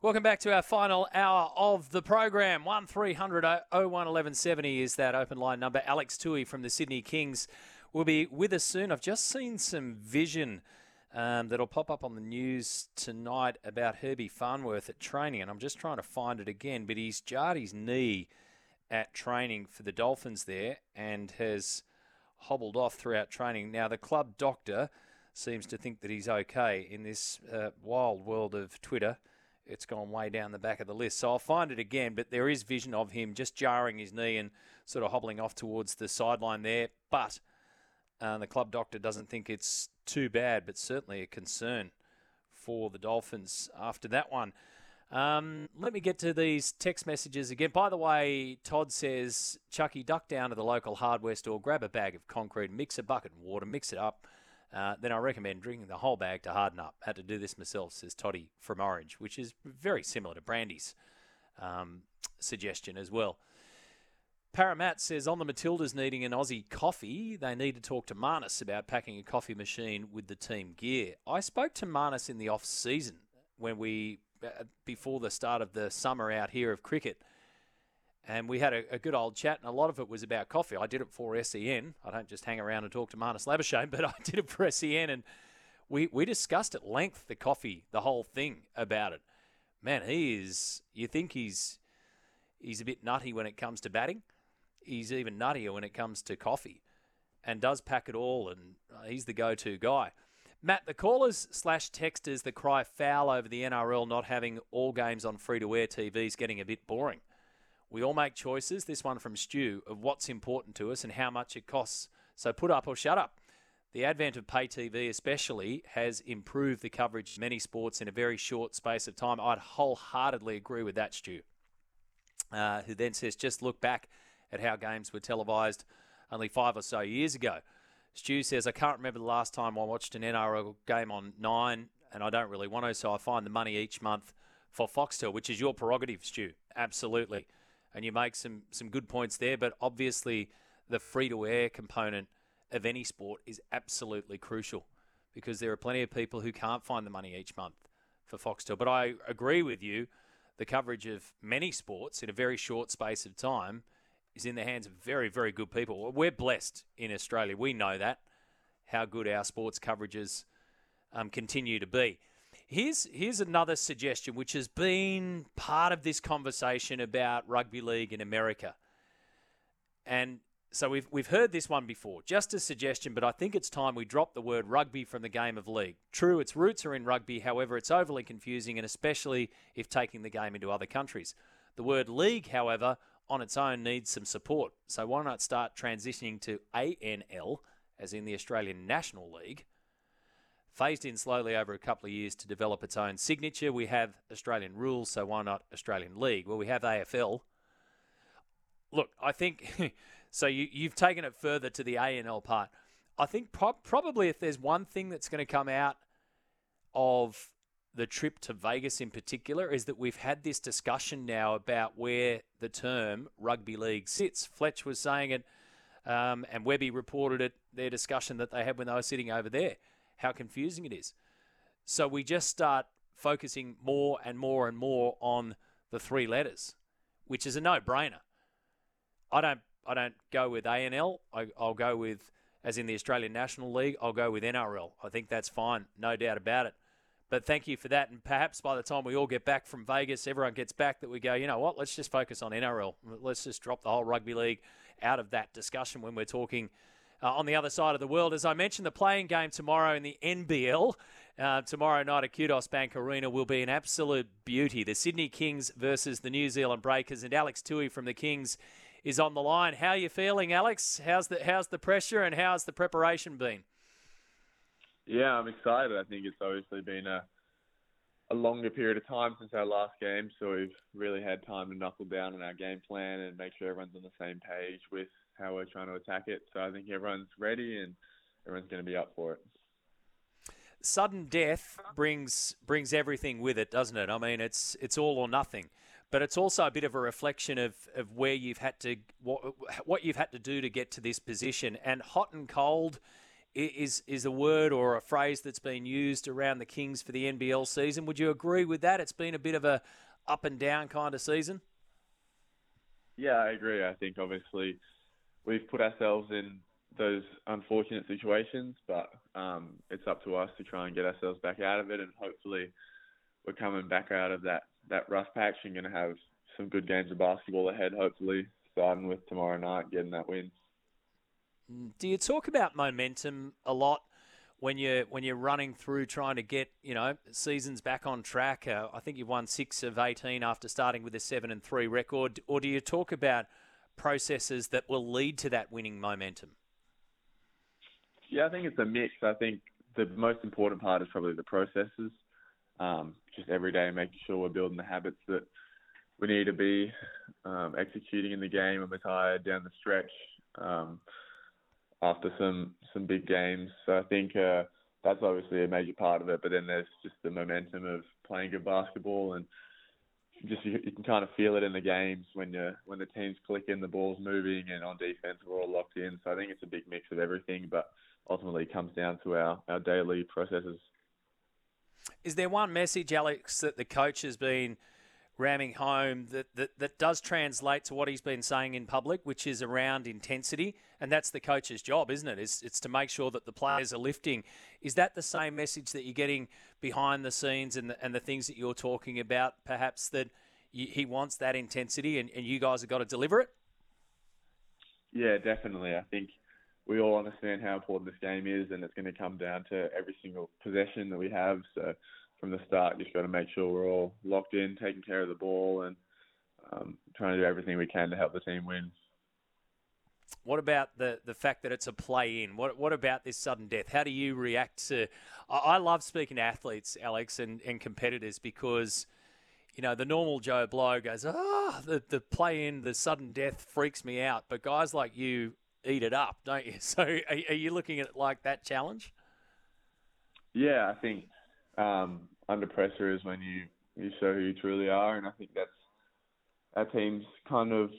Welcome back to our final hour of the program. 1300 01 1170 is that open line number. Alex Toohey from the Sydney Kings will be with us soon. I've just seen some vision um, that'll pop up on the news tonight about Herbie Farnworth at training, and I'm just trying to find it again. But he's jarred his knee at training for the Dolphins there and has hobbled off throughout training. Now, the club doctor seems to think that he's okay in this uh, wild world of Twitter it's gone way down the back of the list. So I'll find it again, but there is vision of him just jarring his knee and sort of hobbling off towards the sideline there. But uh, the club doctor doesn't think it's too bad, but certainly a concern for the Dolphins after that one. Um, let me get to these text messages again. By the way, Todd says, Chucky, duck down to the local hardware store, grab a bag of concrete, mix a bucket and water, mix it up uh, then I recommend drinking the whole bag to harden up. Had to do this myself, says Toddy from Orange, which is very similar to Brandy's um, suggestion as well. Paramat says on the Matildas needing an Aussie coffee, they need to talk to Marnus about packing a coffee machine with the team gear. I spoke to Marnus in the off season when we uh, before the start of the summer out here of cricket and we had a, a, good old chat, and a lot of it was about coffee. I did it for SEN. I don't just hang around and talk to Marnus Labuschagne, but I did it for SEN, and we we discussed at length the coffee, the whole thing about it. Man, he is. You think he's he's a bit nutty when it comes to batting. He's even nuttier when it comes to coffee, and does pack it all. And uh, he's the go-to guy. Matt, the callers slash texters that cry foul over the NRL not having all games on free-to-air TV is getting a bit boring. We all make choices, this one from Stu, of what's important to us and how much it costs. So put up or shut up. The advent of pay TV, especially, has improved the coverage of many sports in a very short space of time. I'd wholeheartedly agree with that, Stu. Uh, who then says, just look back at how games were televised only five or so years ago. Stu says, I can't remember the last time I watched an NRL game on nine, and I don't really want to, so I find the money each month for Foxtel, which is your prerogative, Stu. Absolutely and you make some some good points there. But obviously, the free to air component of any sport is absolutely crucial because there are plenty of people who can't find the money each month for Foxtel. But I agree with you. The coverage of many sports in a very short space of time is in the hands of very, very good people. We're blessed in Australia. We know that, how good our sports coverages um, continue to be. Here's here's another suggestion which has been part of this conversation about rugby league in America. And so we've we've heard this one before. Just a suggestion, but I think it's time we drop the word rugby from the game of league. True, its roots are in rugby, however, it's overly confusing and especially if taking the game into other countries. The word league, however, on its own needs some support. So why not start transitioning to ANL, as in the Australian National League? Phased in slowly over a couple of years to develop its own signature. We have Australian rules, so why not Australian League? Well, we have AFL. Look, I think so. You, you've taken it further to the ANL part. I think pro- probably if there's one thing that's going to come out of the trip to Vegas in particular is that we've had this discussion now about where the term rugby league sits. Fletch was saying it, um, and Webby reported it, their discussion that they had when they were sitting over there how confusing it is. So we just start focusing more and more and more on the three letters, which is a no-brainer. I don't I don't go with ANL. I, I'll go with as in the Australian National League. I'll go with NRL. I think that's fine, no doubt about it. But thank you for that. And perhaps by the time we all get back from Vegas, everyone gets back, that we go, you know what, let's just focus on NRL. Let's just drop the whole rugby league out of that discussion when we're talking uh, on the other side of the world. As I mentioned, the play-in game tomorrow in the NBL. Uh, tomorrow night at Kudos Bank Arena will be an absolute beauty. The Sydney Kings versus the New Zealand Breakers, and Alex Toohey from the Kings is on the line. How are you feeling, Alex? How's the how's the pressure and how's the preparation been? Yeah, I'm excited. I think it's obviously been a a longer period of time since our last game, so we've really had time to knuckle down on our game plan and make sure everyone's on the same page with how we're trying to attack it. So I think everyone's ready and everyone's going to be up for it. Sudden death brings brings everything with it, doesn't it? I mean, it's it's all or nothing, but it's also a bit of a reflection of, of where you've had to what what you've had to do to get to this position. And hot and cold is is a word or a phrase that's been used around the Kings for the NBL season. Would you agree with that? It's been a bit of a up and down kind of season. Yeah, I agree. I think obviously we've put ourselves in those unfortunate situations, but um, it's up to us to try and get ourselves back out of it, and hopefully we're coming back out of that that rough patch and going to have some good games of basketball ahead. Hopefully, starting with tomorrow night, getting that win. Do you talk about momentum a lot when you're when you're running through trying to get you know seasons back on track? Uh, I think you've won six of eighteen after starting with a seven and three record. Or do you talk about processes that will lead to that winning momentum? Yeah, I think it's a mix. I think the most important part is probably the processes. Um, just every day making sure we're building the habits that we need to be um, executing in the game when we're tired down the stretch. Um, after some some big games. So I think uh, that's obviously a major part of it. But then there's just the momentum of playing good basketball and just you, you can kind of feel it in the games when you when the teams clicking, the ball's moving, and on defense we're all locked in. So I think it's a big mix of everything, but ultimately it comes down to our our daily processes. Is there one message, Alex, that the coach has been ramming home that, that, that does translate to what he's been saying in public, which is around intensity. And that's the coach's job, isn't it? It's, it's to make sure that the players are lifting. Is that the same message that you're getting behind the scenes and the, and the things that you're talking about, perhaps that he wants that intensity and, and you guys have got to deliver it? Yeah, definitely. I think we all understand how important this game is, and it's going to come down to every single possession that we have. So from the start, just got to make sure we're all locked in, taking care of the ball, and um, trying to do everything we can to help the team win. What about the the fact that it's a play in? What what about this sudden death? How do you react to? I, I love speaking to athletes, Alex, and, and competitors because you know the normal Joe Blow goes, ah, oh, the the play in, the sudden death freaks me out. But guys like you eat it up, don't you? So are, are you looking at it like that challenge? Yeah, I think um, under pressure is when you you show who you truly are, and I think that's our team's kind of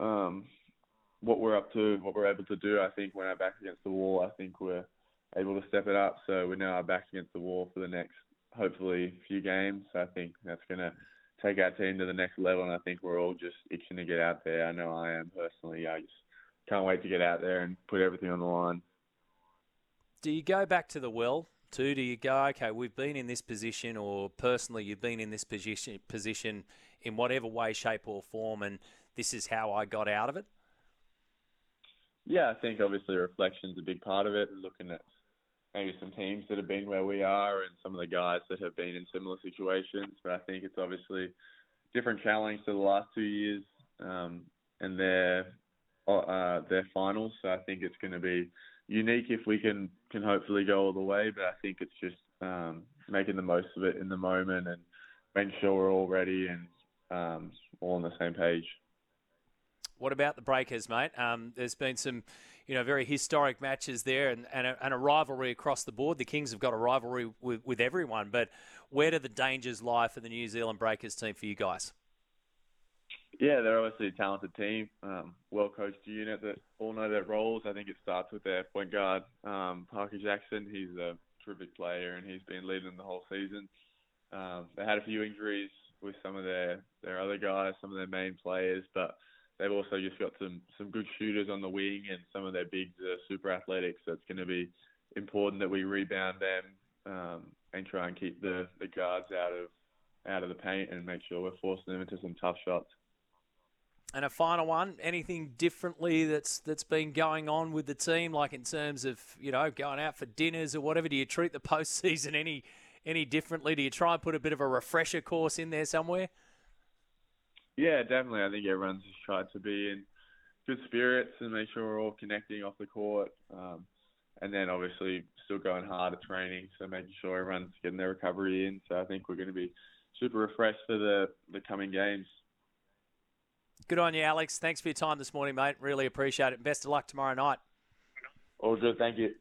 um, what we're up to, what we're able to do. I think when our back against the wall, I think we're able to step it up. So we're now back against the wall for the next, hopefully, few games. I think that's going to take our team to the next level, and I think we're all just itching to get out there. I know I am personally. I just can't wait to get out there and put everything on the line. Do you go back to the well Two, do you go, okay, we've been in this position, or personally, you've been in this position, position in whatever way, shape, or form, and this is how I got out of it? Yeah, I think obviously reflection's a big part of it, looking at maybe some teams that have been where we are and some of the guys that have been in similar situations. But I think it's obviously different challenge to the last two years um, and their uh, their finals. So I think it's going to be unique if we can can hopefully go all the way. But I think it's just um, making the most of it in the moment and making sure we're all ready and um, all on the same page. What about the Breakers, mate? Um, there's been some, you know, very historic matches there and, and a, and, a, rivalry across the board. The Kings have got a rivalry with, with everyone, but where do the dangers lie for the New Zealand Breakers team for you guys? Yeah, they're obviously a talented team, um, well coached unit that all know their roles. I think it starts with their point guard, um, Parker Jackson. He's a terrific player and he's been leading the whole season. Um, they had a few injuries with some of their, their other guys, some of their main players, but they've also just got some, some good shooters on the wing and some of their bigs are super athletic. So it's going to be important that we rebound them um, and try and keep the, the guards out of out of the paint and make sure we're forcing them into some tough shots. And a final one, anything differently that's that's been going on with the team, like in terms of you know going out for dinners or whatever? Do you treat the postseason any any differently? Do you try and put a bit of a refresher course in there somewhere? Yeah, definitely. I think everyone's just tried to be in good spirits and make sure we're all connecting off the court. Um, and then obviously still going hard at training, so making sure everyone's getting their recovery in. So I think we're going to be super refreshed for the the coming games. Good on you, Alex. Thanks for your time this morning, mate. Really appreciate it. Best of luck tomorrow night. All good. Thank you.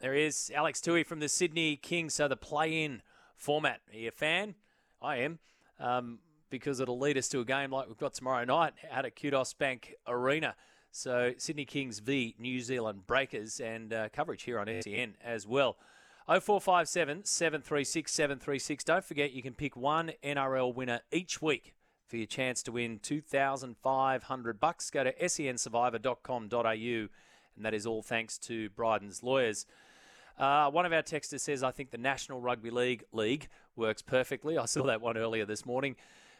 There is Alex Toohey from the Sydney Kings. So the play-in format. Are you a fan? I am, um, because it'll lead us to a game like we've got tomorrow night out at Kudos Bank Arena. So Sydney Kings v New Zealand Breakers and uh, coverage here on SEN as well. 0457 736 736. Don't forget you can pick one NRL winner each week for your chance to win 2500 bucks. Go to sensurvivor.com.au and that is all thanks to Bryden's lawyers. Uh, one of our texters says, I think the National Rugby League League works perfectly. I saw that one earlier this morning.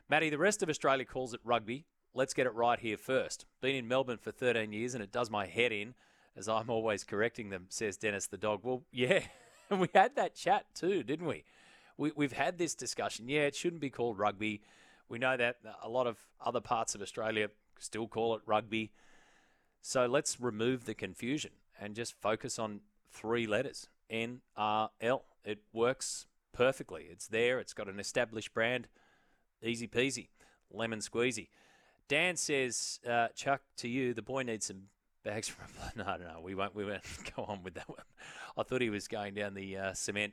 Matty, the rest of Australia calls it rugby. Let's get it right here first. Been in Melbourne for 13 years and it does my head in as I'm always correcting them, says Dennis the dog. Well, yeah, we had that chat too, didn't we? we? We've had this discussion. Yeah, it shouldn't be called rugby. We know that a lot of other parts of Australia still call it rugby. So let's remove the confusion and just focus on three letters N R L. It works perfectly. It's there, it's got an established brand. Easy peasy, lemon squeezy. Dan says, uh, Chuck, to you, the boy needs some bags from. No, no, no, we won't. We won't go on with that one. I thought he was going down the uh, cement,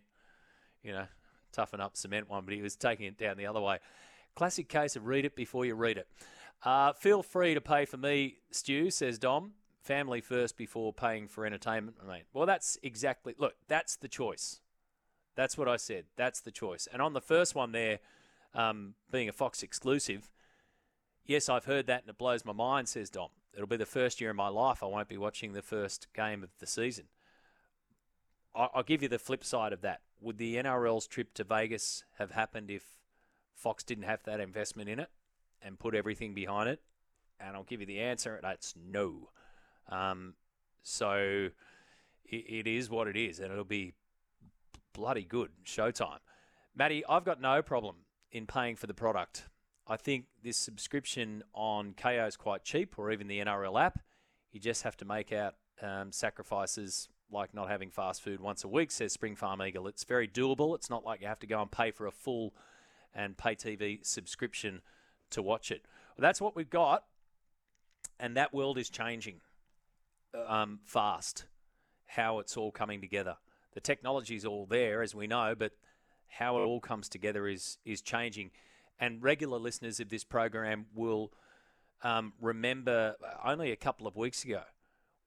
you know, toughen up cement one, but he was taking it down the other way. Classic case of read it before you read it. Uh, feel free to pay for me, Stu, says Dom. Family first before paying for entertainment. Well, that's exactly, look, that's the choice. That's what I said. That's the choice. And on the first one there, um, being a Fox exclusive, yes, I've heard that and it blows my mind, says Dom. It'll be the first year in my life I won't be watching the first game of the season. I'll give you the flip side of that. Would the NRL's trip to Vegas have happened if Fox didn't have that investment in it and put everything behind it? And I'll give you the answer. That's no. Um, so it, it is what it is, and it'll be bloody good showtime. Matty, I've got no problem in paying for the product. I think this subscription on Kayo is quite cheap, or even the NRL app. You just have to make out um, sacrifices like not having fast food once a week, says Spring Farm Eagle. It's very doable. It's not like you have to go and pay for a full and pay TV subscription to watch it. Well, that's what we've got, and that world is changing um, fast. How it's all coming together. The technology is all there, as we know, but how it all comes together is is changing. And regular listeners of this program will um, remember only a couple of weeks ago,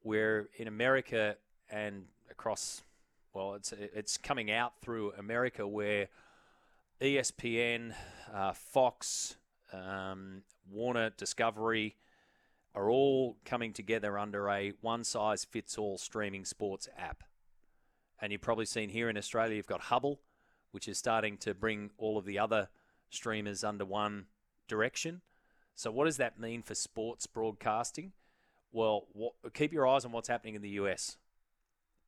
where in America and across, well, it's it's coming out through America where ESPN, uh, Fox, um, Warner, Discovery are all coming together under a one size fits all streaming sports app. And you've probably seen here in Australia, you've got Hubbl, which is starting to bring all of the other streamers under one direction. So, what does that mean for sports broadcasting? Well, what, keep your eyes on what's happening in the US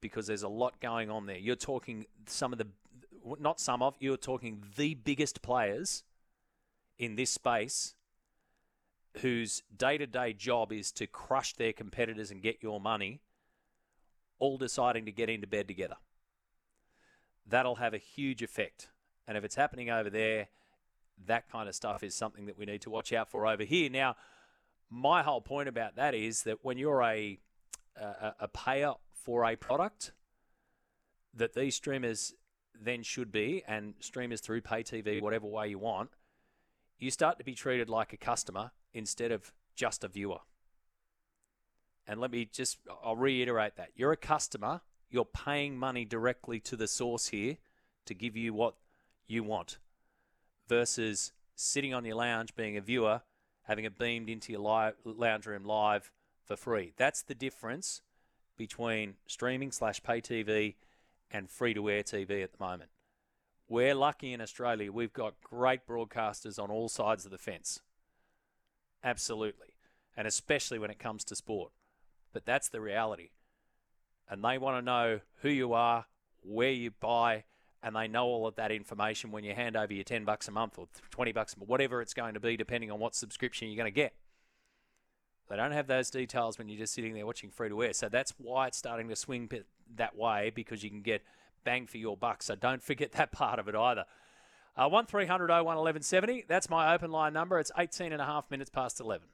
because there's a lot going on there. You're talking some of the, not some of, you're talking the biggest players in this space whose day to day job is to crush their competitors and get your money, all deciding to get into bed together. That'll have a huge effect. And if it's happening over there, that kind of stuff is something that we need to watch out for over here. Now, my whole point about that is that when you're a a, a payer for a product, that these streamers then should be, and streamers through pay TV, whatever way you want, you start to be treated like a customer instead of just a viewer. And let me just, I'll reiterate that. You're a customer, you're paying money directly to the source here to give you what you want versus sitting on your lounge being a viewer, having it beamed into your live, lounge room live for free. That's the difference between streaming slash pay TV and free to air TV at the moment. We're lucky in Australia. We've got great broadcasters on all sides of the fence. Absolutely. And especially when it comes to sport. But that's the reality. And they want to know who you are, where you buy, and they know all of that information when you hand over your 10 bucks a month or 20 bucks whatever it's going to be, depending on what subscription you're going to get. They don't have those details when you're just sitting there watching free to air. So that's why it's starting to swing that way because you can get bang for your buck. So don't forget that part of it either. Uh, 1300 01 1170. That's my open line number. It's 18 and a half minutes past 11.